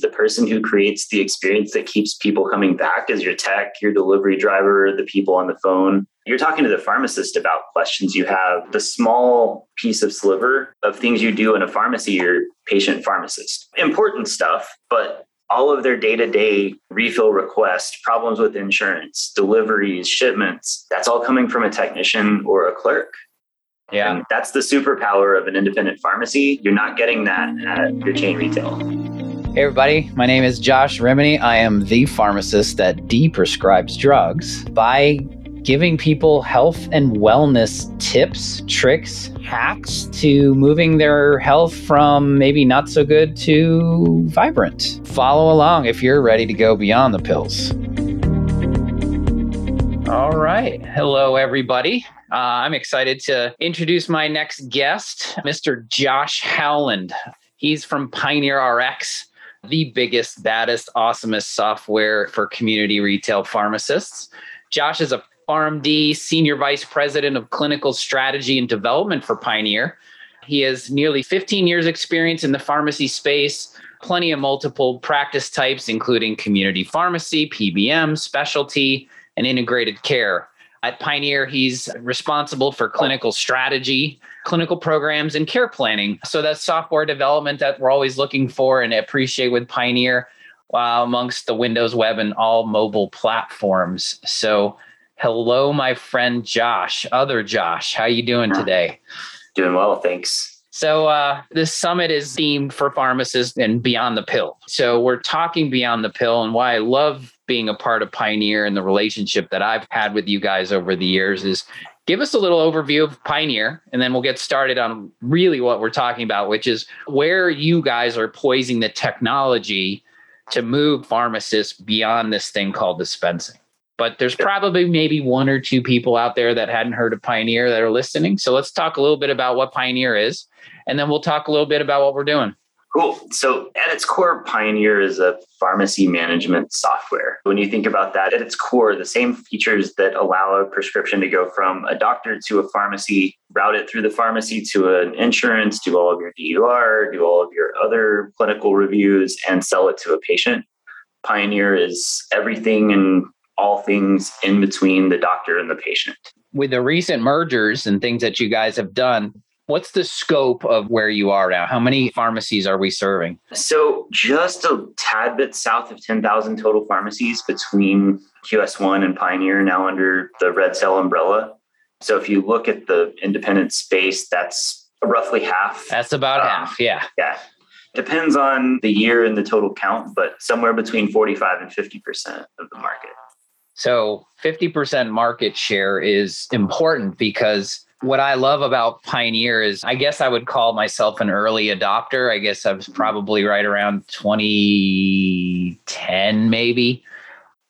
The person who creates the experience that keeps people coming back is your tech, your delivery driver, the people on the phone. You're talking to the pharmacist about questions you have. The small piece of sliver of things you do in a pharmacy, your patient pharmacist. Important stuff, but all of their day to day refill requests, problems with insurance, deliveries, shipments, that's all coming from a technician or a clerk. Yeah. And that's the superpower of an independent pharmacy. You're not getting that at your chain retail. Hey, everybody. My name is Josh Rimini. I am the pharmacist that deprescribes drugs by giving people health and wellness tips, tricks, hacks to moving their health from maybe not so good to vibrant. Follow along if you're ready to go beyond the pills. All right. Hello, everybody. Uh, I'm excited to introduce my next guest, Mr. Josh Howland. He's from Pioneer RX, the biggest, baddest, awesomest software for community retail pharmacists. Josh is a PharmD Senior Vice President of Clinical Strategy and Development for Pioneer. He has nearly 15 years' experience in the pharmacy space, plenty of multiple practice types, including community pharmacy, PBM, specialty, and integrated care. At Pioneer, he's responsible for clinical strategy, clinical programs, and care planning. So that's software development that we're always looking for and appreciate with Pioneer uh, amongst the Windows web and all mobile platforms. So Hello, my friend Josh, other Josh. How are you doing today? Doing well, thanks. So uh, this summit is themed for pharmacists and beyond the pill. So we're talking beyond the pill, and why I love being a part of Pioneer and the relationship that I've had with you guys over the years is give us a little overview of Pioneer, and then we'll get started on really what we're talking about, which is where you guys are poising the technology to move pharmacists beyond this thing called dispensing but there's probably maybe one or two people out there that hadn't heard of Pioneer that are listening. So let's talk a little bit about what Pioneer is, and then we'll talk a little bit about what we're doing. Cool. So, at its core, Pioneer is a pharmacy management software. When you think about that, at its core, the same features that allow a prescription to go from a doctor to a pharmacy, route it through the pharmacy to an insurance, do all of your DUR, do all of your other clinical reviews, and sell it to a patient. Pioneer is everything and all things in between the doctor and the patient. With the recent mergers and things that you guys have done, what's the scope of where you are now? How many pharmacies are we serving? So, just a tad bit south of 10,000 total pharmacies between QS1 and Pioneer now under the RedSail umbrella. So, if you look at the independent space, that's roughly half. That's about um, half, yeah. Yeah. Depends on the year and the total count, but somewhere between 45 and 50% of the market. So 50% market share is important because what I love about Pioneer is I guess I would call myself an early adopter. I guess I was mm-hmm. probably right around 2010, maybe.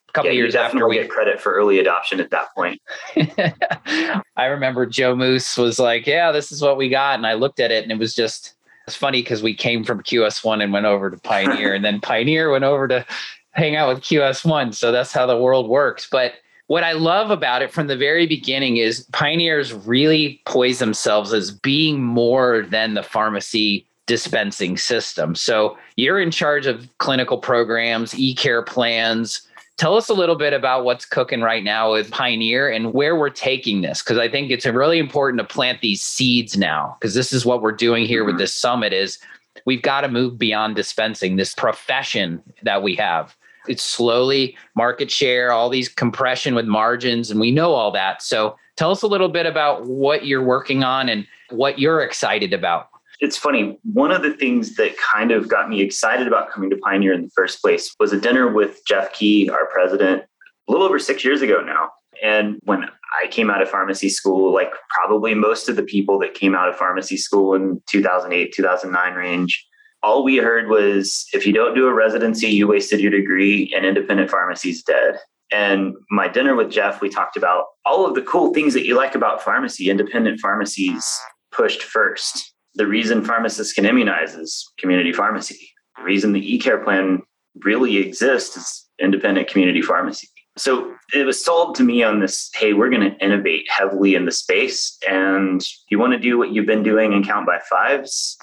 A couple yeah, years after we get credit for early adoption at that point. I remember Joe Moose was like, Yeah, this is what we got. And I looked at it and it was just it's funny because we came from QS1 and went over to Pioneer, and then Pioneer went over to hang out with QS1. So that's how the world works. But what I love about it from the very beginning is pioneers really poise themselves as being more than the pharmacy dispensing system. So you're in charge of clinical programs, e-care plans. Tell us a little bit about what's cooking right now with Pioneer and where we're taking this because I think it's really important to plant these seeds now because this is what we're doing here with mm-hmm. this summit is we've got to move beyond dispensing this profession that we have it's slowly market share, all these compression with margins, and we know all that. So tell us a little bit about what you're working on and what you're excited about. It's funny. One of the things that kind of got me excited about coming to Pioneer in the first place was a dinner with Jeff Key, our president, a little over six years ago now. And when I came out of pharmacy school, like probably most of the people that came out of pharmacy school in 2008, 2009 range, all we heard was if you don't do a residency, you wasted your degree and independent pharmacy's dead. And my dinner with Jeff, we talked about all of the cool things that you like about pharmacy, independent pharmacies pushed first. The reason pharmacists can immunize is community pharmacy. The reason the e-care plan really exists is independent community pharmacy. So it was sold to me on this hey, we're going to innovate heavily in the space. And you want to do what you've been doing and count by fives,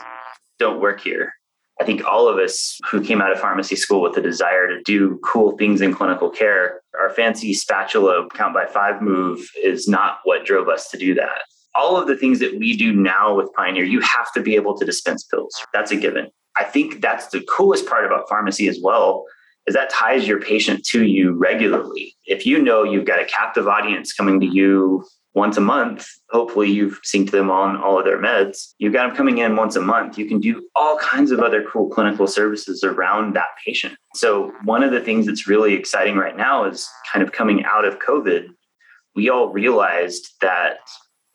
don't work here I think all of us who came out of pharmacy school with a desire to do cool things in clinical care, our fancy spatula count by five move is not what drove us to do that. All of the things that we do now with Pioneer, you have to be able to dispense pills. That's a given. I think that's the coolest part about pharmacy as well is that ties your patient to you regularly. If you know you've got a captive audience coming to you once a month, hopefully you've synced them on all of their meds. You've got them coming in once a month. You can do all kinds of other cool clinical services around that patient. So, one of the things that's really exciting right now is kind of coming out of COVID, we all realized that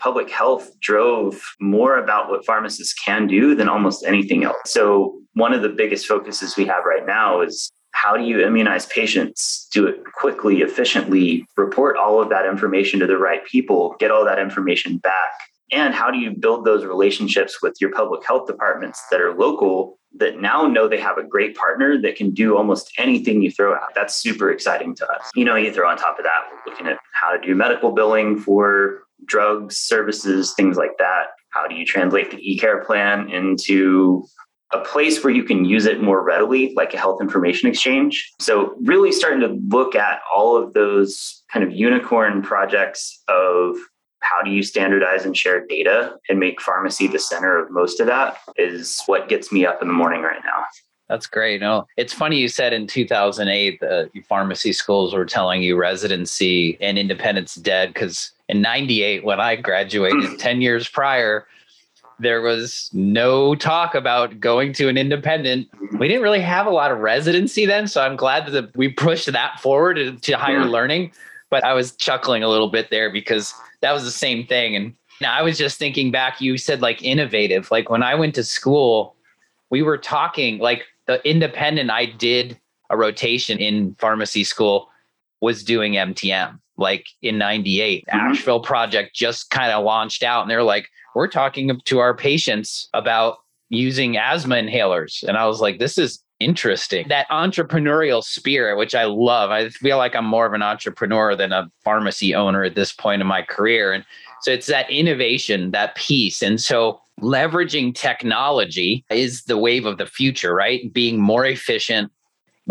public health drove more about what pharmacists can do than almost anything else. So, one of the biggest focuses we have right now is how do you immunize patients, do it quickly, efficiently, report all of that information to the right people, get all that information back? And how do you build those relationships with your public health departments that are local that now know they have a great partner that can do almost anything you throw at That's super exciting to us. You know, you throw on top of that, we're looking at how to do medical billing for drugs, services, things like that. How do you translate the e-care plan into a place where you can use it more readily, like a health information exchange. So, really starting to look at all of those kind of unicorn projects of how do you standardize and share data and make pharmacy the center of most of that is what gets me up in the morning right now. That's great. No, it's funny you said in 2008 the uh, pharmacy schools were telling you residency and independence dead because in 98 when I graduated 10 years prior there was no talk about going to an independent. We didn't really have a lot of residency then, so I'm glad that we pushed that forward to higher learning. But I was chuckling a little bit there because that was the same thing. And now I was just thinking back. You said like innovative. Like when I went to school, we were talking like the independent. I did a rotation in pharmacy school was doing MTM like in 98 mm-hmm. asheville project just kind of launched out and they're like we're talking to our patients about using asthma inhalers. And I was like, this is interesting. That entrepreneurial spirit, which I love. I feel like I'm more of an entrepreneur than a pharmacy owner at this point in my career. And so it's that innovation, that piece. And so leveraging technology is the wave of the future, right? Being more efficient,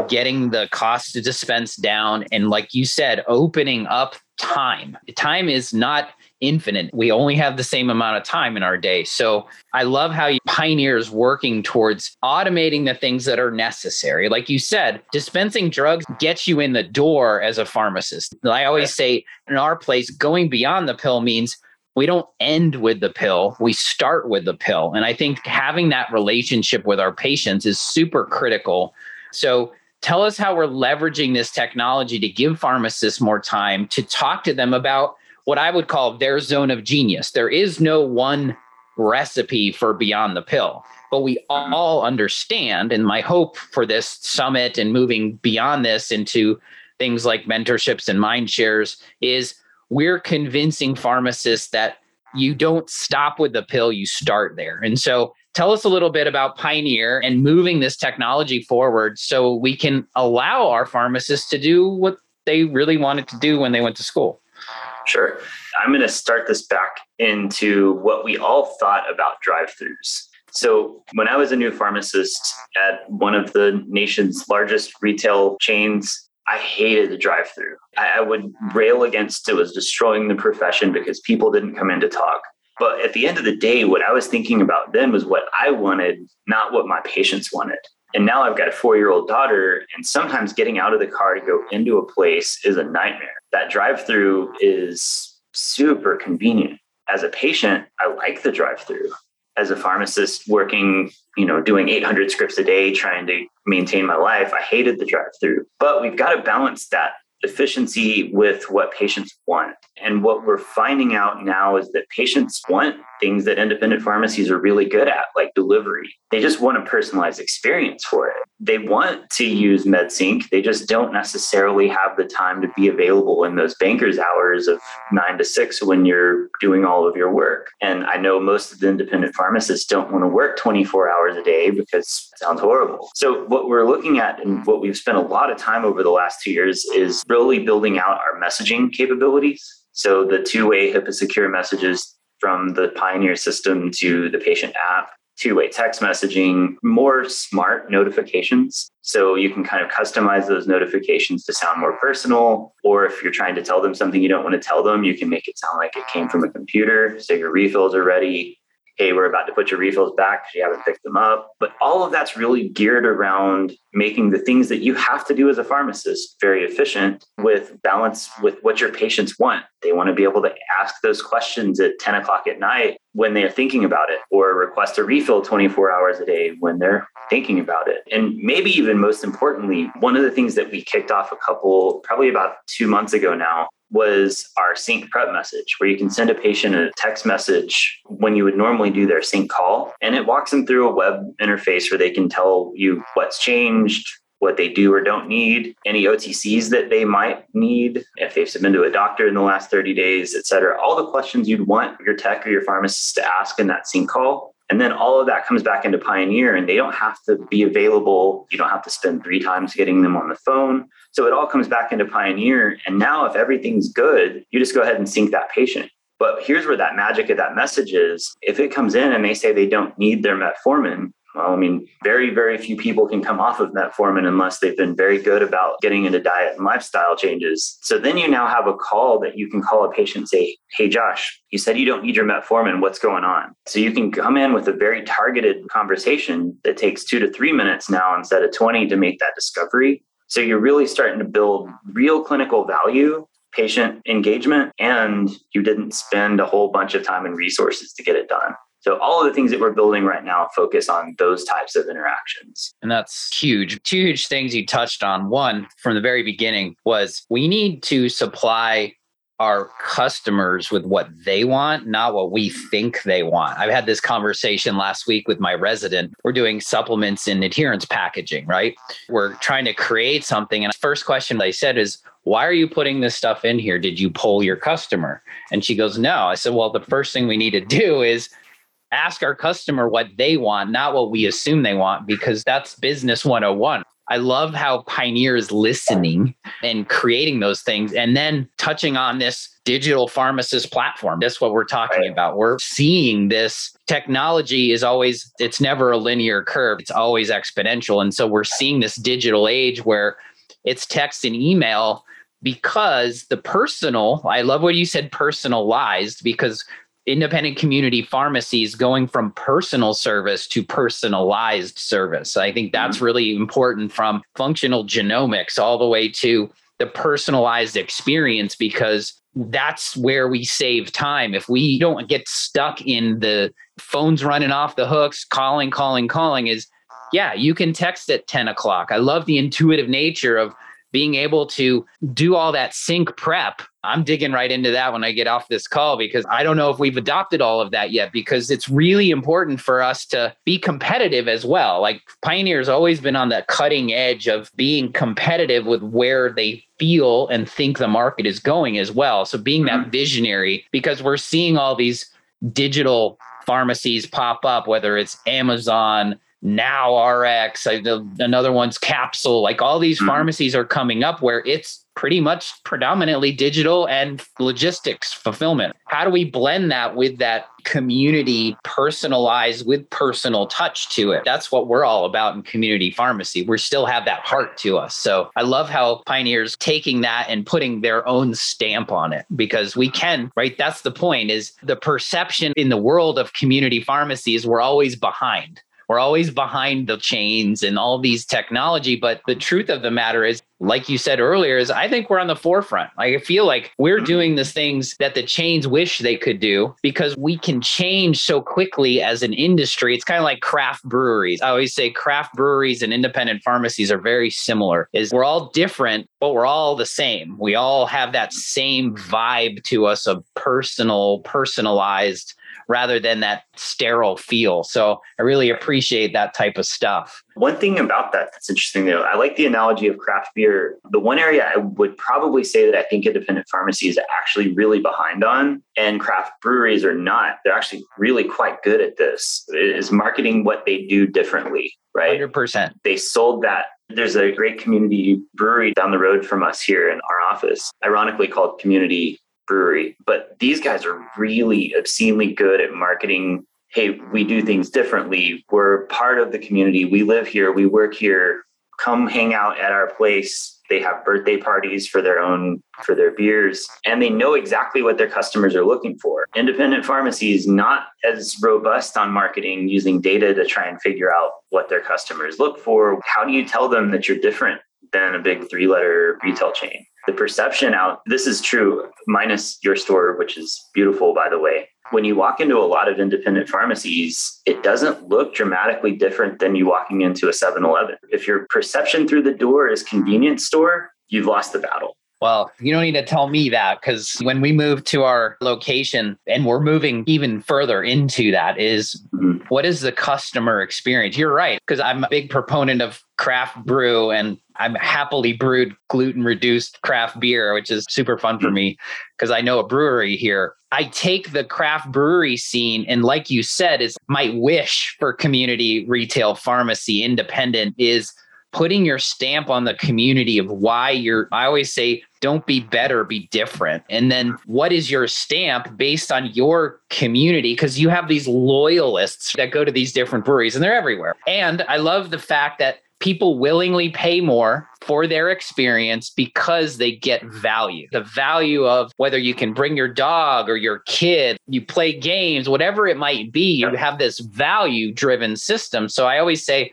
getting the cost to dispense down. And like you said, opening up time. Time is not infinite. We only have the same amount of time in our day. So I love how Pioneer is working towards automating the things that are necessary. Like you said, dispensing drugs gets you in the door as a pharmacist. I always say in our place, going beyond the pill means we don't end with the pill, we start with the pill. And I think having that relationship with our patients is super critical. So tell us how we're leveraging this technology to give pharmacists more time to talk to them about what I would call their zone of genius. There is no one recipe for beyond the pill, but we all understand. And my hope for this summit and moving beyond this into things like mentorships and mind shares is we're convincing pharmacists that you don't stop with the pill, you start there. And so tell us a little bit about Pioneer and moving this technology forward so we can allow our pharmacists to do what they really wanted to do when they went to school. Sure. I'm going to start this back into what we all thought about drive throughs. So, when I was a new pharmacist at one of the nation's largest retail chains, I hated the drive through. I, would rail against it was destroying the profession because people didn't come in to talk. But at the end of the day, what I was thinking about then was what I wanted, not what my patients wanted. And now I've got a four year old daughter, and sometimes getting out of the car to go into a place is a nightmare. That drive through is super convenient. As a patient, I like the drive through. As a pharmacist working, you know, doing 800 scripts a day, trying to maintain my life, I hated the drive through. But we've got to balance that efficiency with what patients want. And what we're finding out now is that patients want things that independent pharmacies are really good at, like delivery. They just want a personalized experience for it. They want to use MedSync. They just don't necessarily have the time to be available in those banker's hours of nine to six when you're doing all of your work. And I know most of the independent pharmacists don't want to work 24 hours a day because it sounds horrible. So, what we're looking at and what we've spent a lot of time over the last two years is really building out our messaging capabilities. So, the two way HIPAA secure messages from the Pioneer system to the patient app two way text messaging, more smart notifications. So you can kind of customize those notifications to sound more personal. Or if you're trying to tell them something you don't want to tell them, you can make it sound like it came from a computer. So your refills are ready hey, we're about to put your refills back because you haven't picked them up. But all of that's really geared around making the things that you have to do as a pharmacist very efficient with balance with what your patients want. They want to be able to ask those questions at 10 o'clock at night when they're thinking about it, or request a refill 24 hours a day when they're thinking about it. And maybe even most importantly, one of the things that we kicked off a couple, probably about two months ago now, was our sync prep message, where you can send a patient a text message when you would normally do their sync call. And it walks them through a web interface where they can tell you what's changed, what they do or don't need, any OTCs that they might need, if they've been to a doctor in the last 30 days, et cetera. All the questions you'd want your tech or your pharmacist to ask in that sync call. And then all of that comes back into Pioneer, and they don't have to be available. You don't have to spend three times getting them on the phone. So it all comes back into Pioneer. And now, if everything's good, you just go ahead and sync that patient. But here's where that magic of that message is. If it comes in and they say they don't need their metformin, I mean, very, very few people can come off of metformin unless they've been very good about getting into diet and lifestyle changes. So then you now have a call that you can call a patient say, Hey, Josh, you said you don't need your metformin. What's going on? So you can come in with a very targeted conversation that takes two to three minutes now instead of 20 to make that discovery. So you're really starting to build real clinical value, patient engagement, and you didn't spend a whole bunch of time and resources to get it done. So all of the things that we're building right now focus on those types of interactions. And that's huge. Two huge things you touched on. One from the very beginning was we need to supply our customers with what they want, not what we think they want. I've had this conversation last week with my resident. We're doing supplements in adherence packaging, right? We're trying to create something. And the first question they said is, why are you putting this stuff in here? Did you poll your customer? And she goes, no. I said, well, the first thing we need to do is ask our customer what they want, not what we assume they want, because that's business 101. I love how Pioneer is listening and creating those things and then touching on this digital pharmacist platform. That's what we're talking right. about. We're seeing this technology is always, it's never a linear curve, it's always exponential. And so we're seeing this digital age where it's text and email because the personal, I love what you said personalized because independent community pharmacies going from personal service to personalized service. I think that's mm-hmm. really important from functional genomics all the way to the personalized experience because that's where we save time. If we don't get stuck in the phones running off the hooks, calling, calling, calling, is yeah, you can text at 10 o'clock. I love the intuitive nature of being able to do all that sync prep. I'm digging right into that when I get off this call because I don't know if we've adopted all of that yet because it's really important for us to be competitive as well. Like Pioneer's always been on the cutting edge of being competitive with where they feel and think the market is going as well. So being that mm-hmm. visionary because we're seeing all these digital pharmacies pop up, whether it's Amazon, NowRx, another one's Capsule. Like all these mm-hmm. pharmacies are coming up where it's pretty much predominantly digital and logistics fulfillment. How do we blend that with that community personalized with personal touch to it? That's what we're all about in community pharmacy. We still have that heart to us. So I love how Pioneers taking that and putting their own stamp on it because we can, right? That's the point is the perception in the world of community pharmacies, we're always behind we're always behind the chains and all these technology. But the truth of the matter is, like you said earlier, is I think we're on the forefront. Like I feel like we're mm-hmm. doing the things that the chains wish they could do because we can change so quickly as an industry. It's kind of like craft breweries. I always say craft breweries and independent pharmacies are very similar. Is we're all different, but we're all the same. We all have that same vibe to us of personal, personalized rather than that sterile feel. So I really appreciate that type of stuff. One thing about that that's interesting though, I like the analogy of craft beer. The one area I would probably say that I think independent pharmacy is actually really behind on and craft breweries are not. They're actually really quite good at this. Is marketing what they do differently, right? 100%. They sold that there's a great community brewery down the road from us here in our office, ironically called Community brewery. But these guys are really obscenely good at marketing hey, we do things differently. We're part of the community. We live here, we work here. Come hang out at our place. They have birthday parties for their own for their beers and they know exactly what their customers are looking for. Independent pharmacies not as robust on marketing using data to try and figure out what their customers look for. How do you tell them that you're different than a big three-letter retail chain? The perception out this is true minus your store which is beautiful by the way when you walk into a lot of independent pharmacies, it doesn't look dramatically different than you walking into a 7 Eleven. If your perception through the door is convenience store, you've lost the battle. Well, you don't need to tell me that because when we move to our location and we're moving even further into that, is mm-hmm. what is the customer experience? You're right, because I'm a big proponent of craft brew and I'm happily brewed gluten reduced craft beer, which is super fun for mm-hmm. me because I know a brewery here. I take the craft brewery scene and like you said is my wish for community retail pharmacy independent is putting your stamp on the community of why you're I always say don't be better be different and then what is your stamp based on your community because you have these loyalists that go to these different breweries and they're everywhere and I love the fact that people willingly pay more for their experience because they get value. The value of whether you can bring your dog or your kid, you play games, whatever it might be, you have this value driven system. So I always say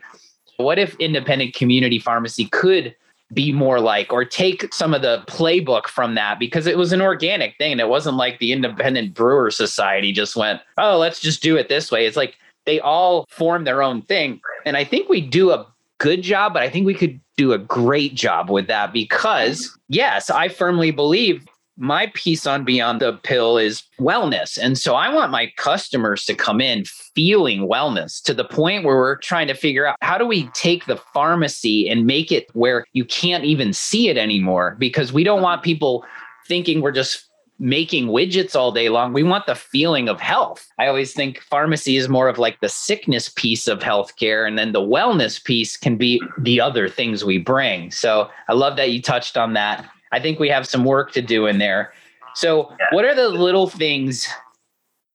what if independent community pharmacy could be more like or take some of the playbook from that because it was an organic thing and it wasn't like the independent brewer society just went oh let's just do it this way. It's like they all form their own thing. And i think we do a good job but i think we could do a great job with that because yes i firmly believe my piece on Beyond the Pill is wellness. And so I want my customers to come in feeling wellness to the point where we're trying to figure out how do we take the pharmacy and make it where you can't even see it anymore because we don't want people thinking we're just making widgets all day long. We want the feeling of health. I always think pharmacy is more of like the sickness piece of healthcare, and then the wellness piece can be the other things we bring. So I love that you touched on that. I think we have some work to do in there. So, yeah. what are the little things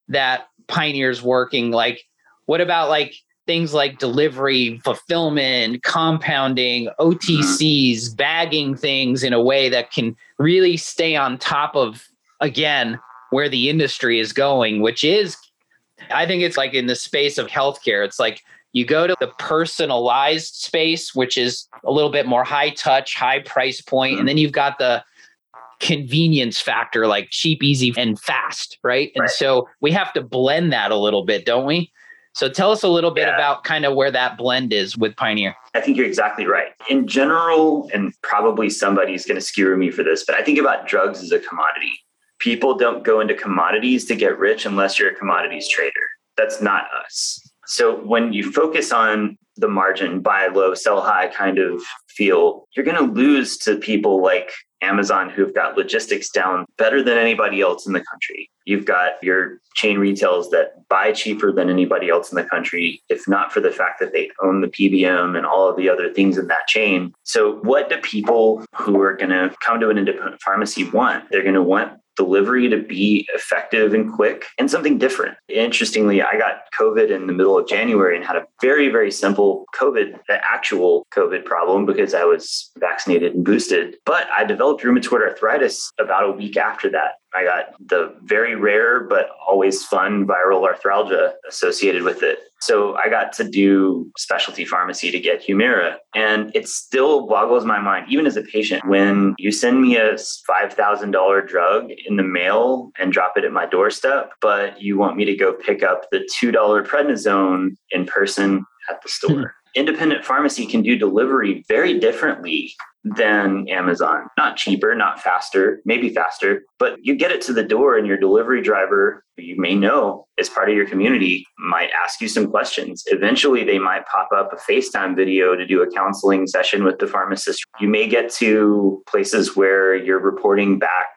that Pioneer's working? Like, what about like things like delivery, fulfillment, compounding, OTCs, bagging things in a way that can really stay on top of, again, where the industry is going, which is, I think it's like in the space of healthcare, it's like you go to the personalized space, which is a little bit more high touch, high price point, and mm-hmm. then you've got the convenience factor, like cheap, easy, and fast, right? And right. so we have to blend that a little bit, don't we? So tell us a little bit yeah. about kind of where that blend is with Pioneer. I think you're exactly right. In general, and probably somebody's going to skewer me for this, but I think about drugs as a commodity. People don't go into commodities to get rich unless you're a commodities trader. That's not us. So when you focus on the margin, buy low, sell high kind of feel, you're going to lose to people like Amazon who've got logistics down better than anybody else in the country. You've got your chain retails that buy cheaper than anybody else in the country, if not for the fact that they own the PBM and all of the other things in that chain. So, what do people who are going to come to an independent pharmacy want? They're going to want delivery to be effective and quick and something different. Interestingly, I got COVID in the middle of January and had a very, very simple COVID, the actual COVID problem because I was vaccinated and boosted. But I developed rheumatoid arthritis about a week after that. I got the very rare but always fun viral arthralgia associated with it. So I got to do specialty pharmacy to get Humira. And it still boggles my mind, even as a patient, when you send me a $5,000 drug in the mail and drop it at my doorstep, but you want me to go pick up the $2 prednisone in person at the store. independent pharmacy can do delivery very differently than Amazon. Not cheaper, not faster, maybe faster, but you get it to the door and your delivery driver, you may know as part of your community, might ask you some questions. Eventually, they might pop up a FaceTime video to do a counseling session with the pharmacist. You may get to places where you're reporting back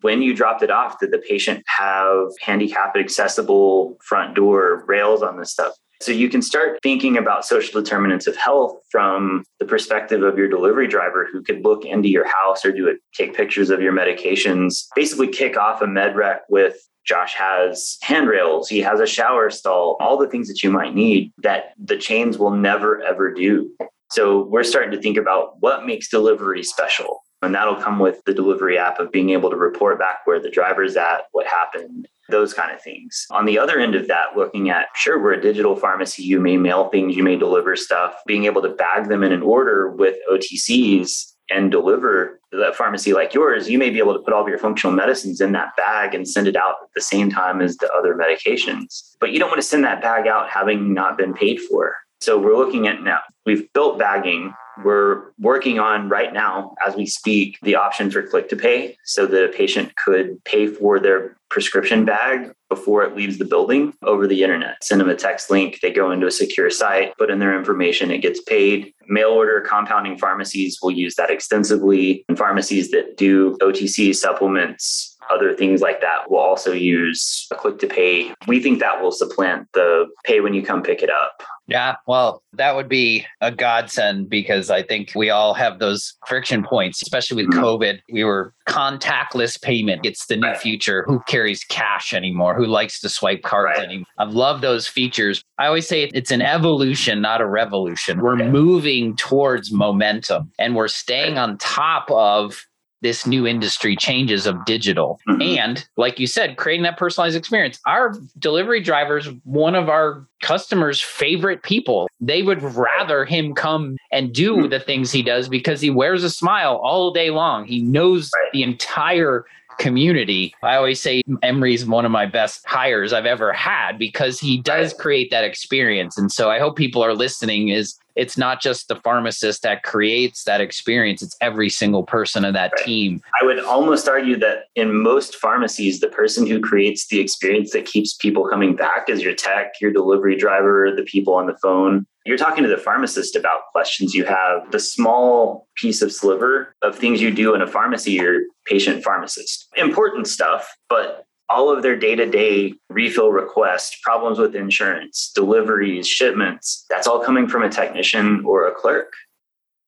when you dropped it off, did the patient have handicapped accessible front door rails on this stuff? So you can start thinking about social determinants of health from the perspective of your delivery driver who could look into your house or do it, take pictures of your medications, basically kick off a med rec with Josh has handrails, he has a shower stall, all the things that you might need that the chains will never ever do. So we're starting to think about what makes delivery special. And that'll come with the delivery app of being able to report back where the driver's at, what happened, those kind of things. On the other end of that, looking at sure, we're a digital pharmacy, you may mail things, you may deliver stuff, being able to bag them in an order with OTCs and deliver the pharmacy like yours, you may be able to put all of your functional medicines in that bag and send it out at the same time as the other medications. But you don't want to send that bag out having not been paid for. So we're looking at now, we've built bagging we're working on right now, as we speak, the option for click to pay so the patient could pay for their prescription bag before it leaves the building over the internet. Send them a text link, they go into a secure site, put in their information, it gets paid. Mail order compounding pharmacies will use that extensively, and pharmacies that do OTC supplements other things like that will also use a click to pay. We think that will supplant the pay when you come pick it up. Yeah, well, that would be a godsend because I think we all have those friction points, especially with mm-hmm. COVID. We were contactless payment. It's the new right. future. Who carries cash anymore? Who likes to swipe cards right. anymore? I love those features. I always say it's an evolution, not a revolution. We're moving towards momentum and we're staying on top of this new industry changes of digital. Mm-hmm. And like you said, creating that personalized experience. Our delivery drivers, one of our customers' favorite people. They would rather him come and do mm-hmm. the things he does because he wears a smile all day long. He knows right. the entire community. I always say Emery's one of my best hires I've ever had because he does create that experience. And so I hope people are listening is it's not just the pharmacist that creates that experience, it's every single person of that right. team. I would almost argue that in most pharmacies, the person who creates the experience that keeps people coming back is your tech, your delivery driver, the people on the phone. You're talking to the pharmacist about questions you have. The small piece of sliver of things you do in a pharmacy, your patient pharmacist. Important stuff, but all of their day to day refill requests, problems with insurance, deliveries, shipments, that's all coming from a technician or a clerk.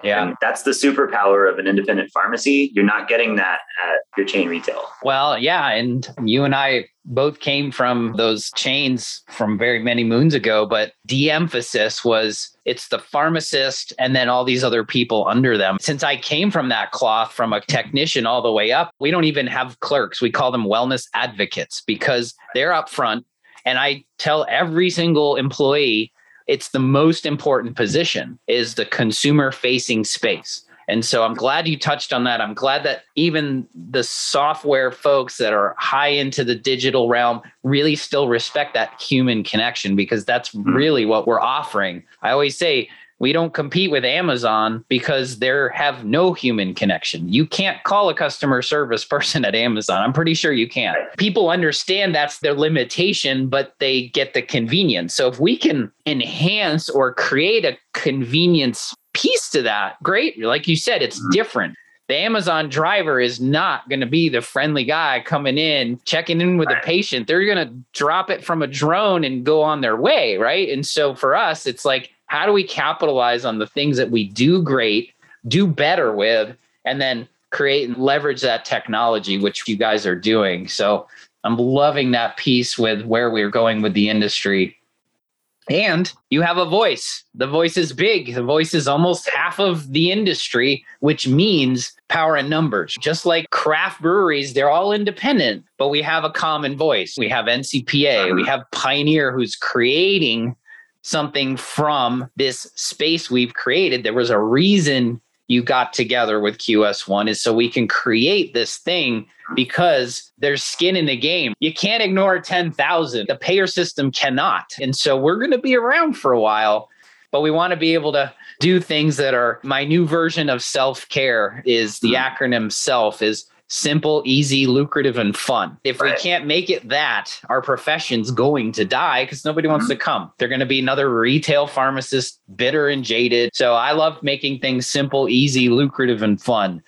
Yeah. And that's the superpower of an independent pharmacy. You're not getting that at your chain retail. Well, yeah. And you and I both came from those chains from very many moons ago, but de emphasis was it's the pharmacist and then all these other people under them. Since I came from that cloth from a technician all the way up, we don't even have clerks. We call them wellness advocates because they're up front. And I tell every single employee it's the most important position is the consumer facing space. And so I'm glad you touched on that. I'm glad that even the software folks that are high into the digital realm really still respect that human connection because that's mm-hmm. really what we're offering. I always say we don't compete with Amazon because they have no human connection. You can't call a customer service person at Amazon. I'm pretty sure you can't. People understand that's their limitation, but they get the convenience. So if we can enhance or create a convenience piece to that, great. Like you said, it's mm-hmm. different the Amazon driver is not going to be the friendly guy coming in, checking in with right. the patient. They're going to drop it from a drone and go on their way. Right. And so for us, it's like, how do we capitalize on the things that we do great, do better with, and then create and leverage that technology, which you guys are doing. So I'm loving that piece with where we're going with the industry. And you have a voice. The voice is big. The voice is almost half of the industry, which means power in numbers. Just like craft breweries, they're all independent, but we have a common voice. We have NCPA, we have Pioneer who's creating something from this space we've created. There was a reason you got together with QS1 is so we can create this thing because there's skin in the game. You can't ignore 10,000. The payer system cannot. And so we're going to be around for a while, but we want to be able to do things that are my new version of self-care is the hmm. acronym self is simple, easy, lucrative, and fun. If right. we can't make it that, our profession's going to die because nobody wants mm-hmm. to come. They're going to be another retail pharmacist, bitter and jaded. So I love making things simple, easy, lucrative, and fun.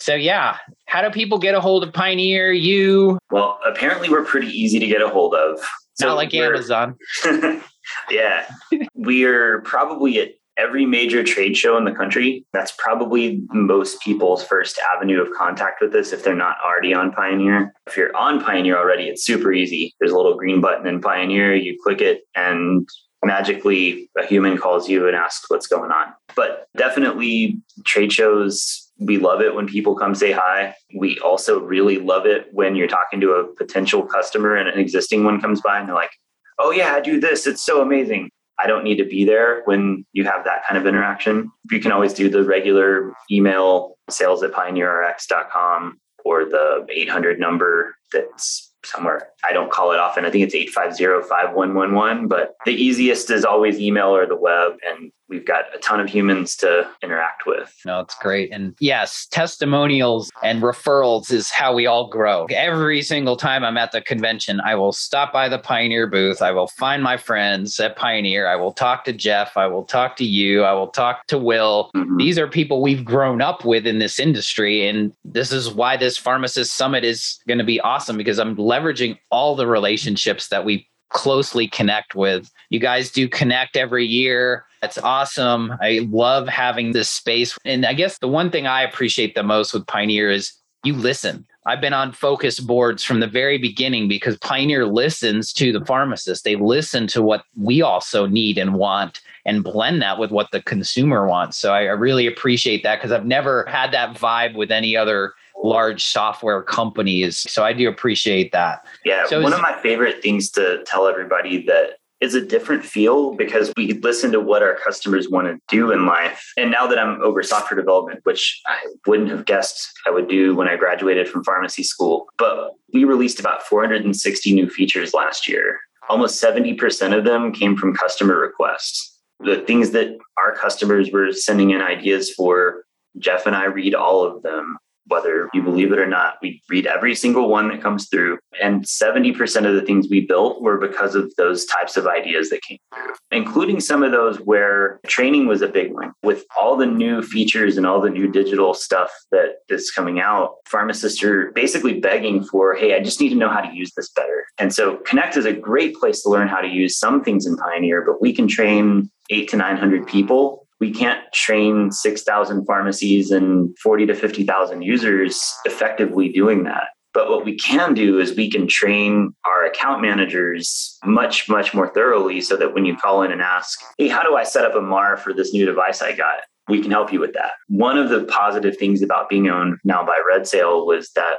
So yeah, how do people get a hold of Pioneer? You? Well, apparently we're pretty easy to get a hold of. So Not like Amazon. yeah, we're probably at every major trade show in the country. That's probably most people's first avenue of contact with this if they're not already on Pioneer. If you're on Pioneer already, it's super easy. There's a little green button in Pioneer, you click it, and magically a human calls you and asks what's going on. But definitely trade shows we love it when people come say hi. We also really love it when you're talking to a potential customer and an existing one comes by and they're like, "Oh yeah, I do this. It's so amazing." I don't need to be there when you have that kind of interaction. You can always do the regular email sales at pioneerrx.com or the 800 number that's somewhere. I don't call it often. I think it's 850 5111, but the easiest is always email or the web. And we've got a ton of humans to interact with. No, it's great. And yes, testimonials and referrals is how we all grow. Every single time I'm at the convention, I will stop by the Pioneer booth. I will find my friends at Pioneer. I will talk to Jeff. I will talk to you. I will talk to Will. Mm-hmm. These are people we've grown up with in this industry. And this is why this pharmacist summit is going to be awesome because I'm leveraging all the relationships that we closely connect with. You guys do connect every year. That's awesome. I love having this space. And I guess the one thing I appreciate the most with Pioneer is you listen. I've been on focus boards from the very beginning because Pioneer listens to the pharmacist. They listen to what we also need and want and blend that with what the consumer wants. So I, I really appreciate that because I've never had that vibe with any other large software companies. So I do appreciate that. Yeah. So one of my favorite things to tell everybody that is a different feel because we listen to what our customers want to do in life. And now that I'm over software development, which I wouldn't have guessed I would do when I graduated from pharmacy school, but we released about 460 new features last year. Almost 70% of them came from customer requests. The things that our customers were sending in ideas for, Jeff and I read all of them whether you believe it or not, we read every single one that comes through. And 70% of the things we built were because of those types of ideas that came through, including some of those where training was a big one. With all the new features and all the new digital stuff that is coming out, pharmacists are basically begging for, hey, I just need to know how to use this better. And so Connect is a great place to learn how to use some things in Pioneer, but we can train eight to 900 people we can't train 6,000 pharmacies and 40 to 50,000 users effectively doing that. But what we can do is we can train our account managers much, much more thoroughly so that when you call in and ask, hey, how do I set up a MAR for this new device I got? We can help you with that. One of the positive things about being owned now by RedSail was that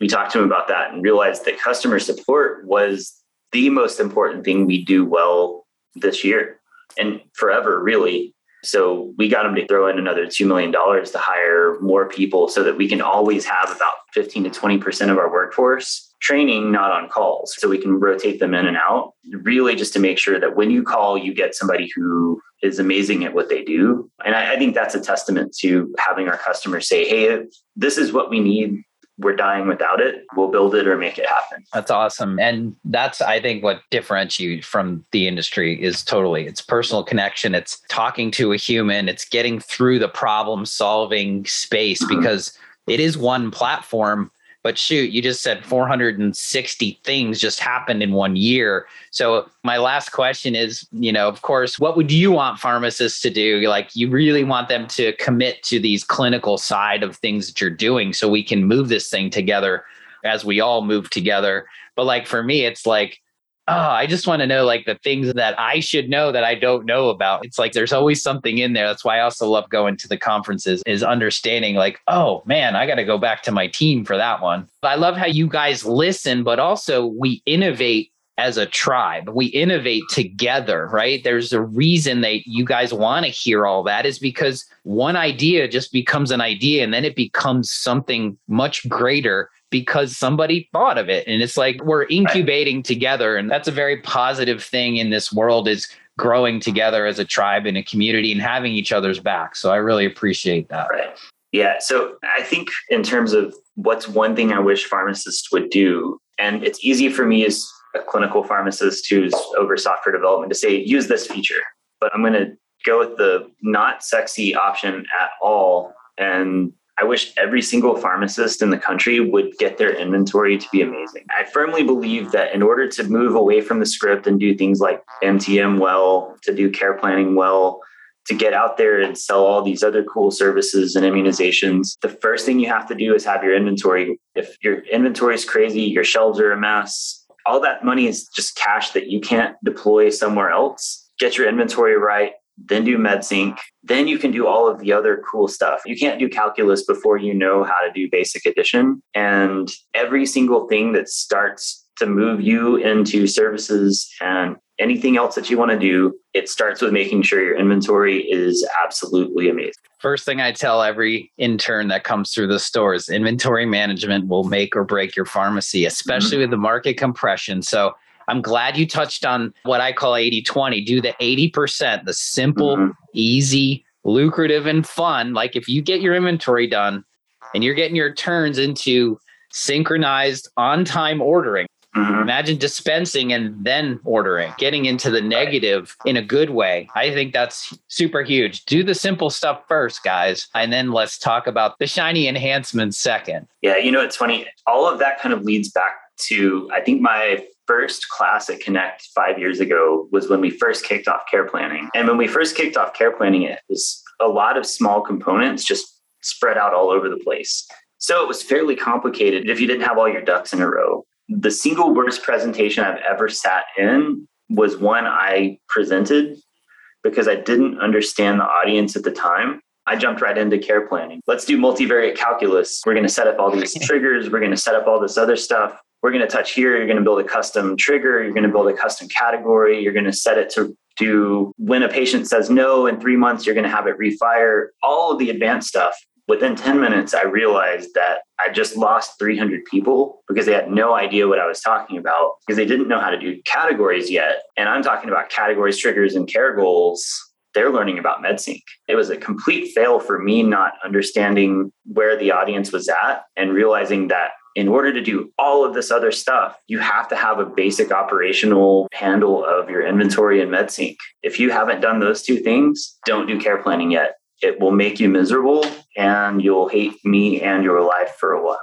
we talked to him about that and realized that customer support was the most important thing we do well this year and forever, really. So we got them to throw in another $2 million to hire more people so that we can always have about 15 to 20% of our workforce training, not on calls. So we can rotate them in and out, really just to make sure that when you call, you get somebody who is amazing at what they do. And I, I think that's a testament to having our customers say, hey, this is what we need we're dying without it, we'll build it or make it happen. That's awesome. And that's, I think, what differentiates from the industry is totally it's personal connection. It's talking to a human, it's getting through the problem solving space mm-hmm. because it is one platform but shoot, you just said 460 things just happened in one year. So my last question is, you know, of course, what would you want pharmacists to do? Like you really want them to commit to these clinical side of things that you're doing so we can move this thing together as we all move together. But like for me, it's like oh, I just want to know like the things that I should know that I don't know about. It's like there's always something in there. That's why I also love going to the conferences is understanding like, oh man, I got to go back to my team for that one. I love how you guys listen, but also we innovate as a tribe. We innovate together, right? There's a reason that you guys want to hear all that is because one idea just becomes an idea and then it becomes something much greater because somebody thought of it. And it's like we're incubating right. together. And that's a very positive thing in this world is growing together as a tribe and a community and having each other's back. So i really appreciate that. Right. Yeah. So i think in terms of what's one thing i wish pharmacists would do and it's easy for me as a clinical pharmacist who's over software development to say use this feature but i'm going to go with the not sexy option at all and I wish every single pharmacist in the country would get their inventory to be amazing. I firmly believe that in order to move away from the script and do things like MTM well, to do care planning well, to get out there and sell all these other cool services and immunizations, the first thing you have to do is have your inventory. If your inventory is crazy, your shelves are a mess, all that money is just cash that you can't deploy somewhere else. Get your inventory right, then do MedSync. Then you can do all of the other cool stuff. You can't do calculus before you know how to do basic addition. And every single thing that starts to move you into services and anything else that you want to do, it starts with making sure your inventory is absolutely amazing. First thing I tell every intern that comes through the store is inventory management will make or break your pharmacy, especially mm-hmm. with the market compression. So I'm glad you touched on what I call 80 20. Do the 80%, the simple, mm-hmm. easy, lucrative, and fun. Like if you get your inventory done and you're getting your turns into synchronized on time ordering, Mm-hmm. Imagine dispensing and then ordering, getting into the negative in a good way. I think that's super huge. Do the simple stuff first, guys, and then let's talk about the shiny enhancements second. Yeah, you know, it's funny. All of that kind of leads back to, I think, my first class at Connect five years ago was when we first kicked off care planning. And when we first kicked off care planning, it was a lot of small components just spread out all over the place. So it was fairly complicated if you didn't have all your ducks in a row. The single worst presentation I've ever sat in was one I presented because I didn't understand the audience at the time. I jumped right into care planning. Let's do multivariate calculus. We're going to set up all these triggers. We're going to set up all this other stuff we're going to touch here. You're going to build a custom trigger. You're going to build a custom category. You're going to set it to do when a patient says no in three months, you're going to have it refire, all of the advanced stuff. Within 10 minutes, I realized that I just lost 300 people because they had no idea what I was talking about because they didn't know how to do categories yet. And I'm talking about categories, triggers, and care goals they're learning about MedSync. It was a complete fail for me not understanding where the audience was at and realizing that in order to do all of this other stuff, you have to have a basic operational handle of your inventory and MedSync. If you haven't done those two things, don't do care planning yet. It will make you miserable and you'll hate me and your life for a while.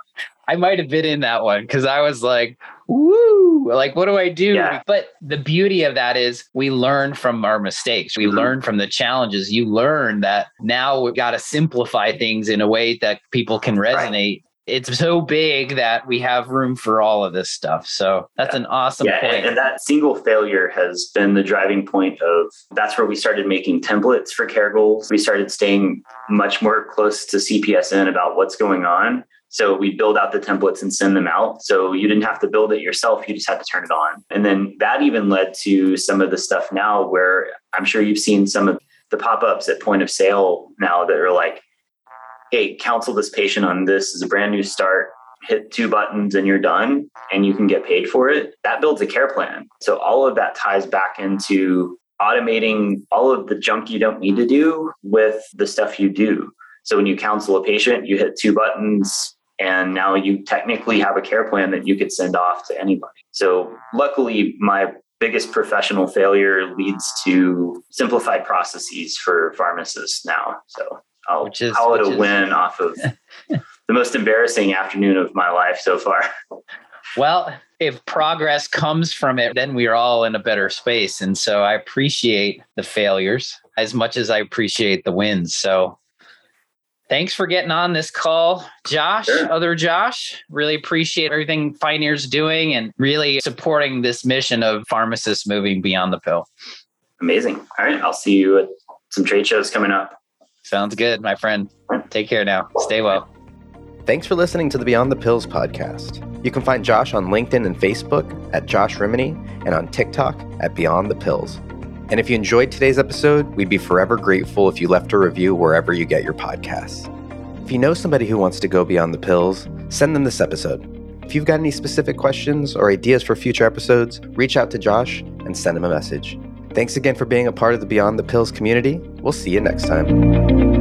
I might have been in that one because I was like, woo, like, what do I do? Yeah. But the beauty of that is we learn from our mistakes. We mm-hmm. learn from the challenges. You learn that now we've got to simplify things in a way that people can resonate. Right it's so big that we have room for all of this stuff. So that's yeah. an awesome yeah, point. And, and, that single failure has been the driving point of that's where we started making templates for care goals. We started staying much more close to CPESN about what's going on. So we build out the templates and send them out. So you didn't have to build it yourself, you just had to turn it on. And then that even led to some of the stuff now where I'm sure you've seen some of the pop-ups at point of sale now that are like, hey, counsel this patient on this is a brand new start. Hit two buttons and you're done, and you can get paid for it. That builds a care plan. So, all of that ties back into automating all of the junk you don't need to do with the stuff you do. So, when you counsel a patient, you hit two buttons, and now you technically have a care plan that you could send off to anybody. So, luckily, my biggest professional failure leads to simplified processes for pharmacists now. So I'll which is, call it a is, win off of the most embarrassing afternoon of my life so far. Well, if progress comes from it, then we are all in a better space. And so I appreciate the failures as much as I appreciate the wins. So thanks for getting on this call, Josh, sure. other Josh. Really appreciate everything Pioneer's doing and really supporting this mission of pharmacists moving beyond the pill. Amazing. All right. I'll see you at some trade shows coming up. Sounds good, my friend. Take care now. Stay well. Thanks for listening to the Beyond the Pills podcast. You can find Josh on LinkedIn and Facebook at Josh Rimini and on TikTok at Beyond the Pills. And if you enjoyed today's episode, we'd be forever grateful if you left a review wherever you get your podcasts. If you know somebody who wants to go beyond the pills, send them this episode. If you've got any specific questions or ideas for future episodes, reach out to Josh and send him a message. Thanks again for being a part of the Beyond the Pills community. We'll see you next time.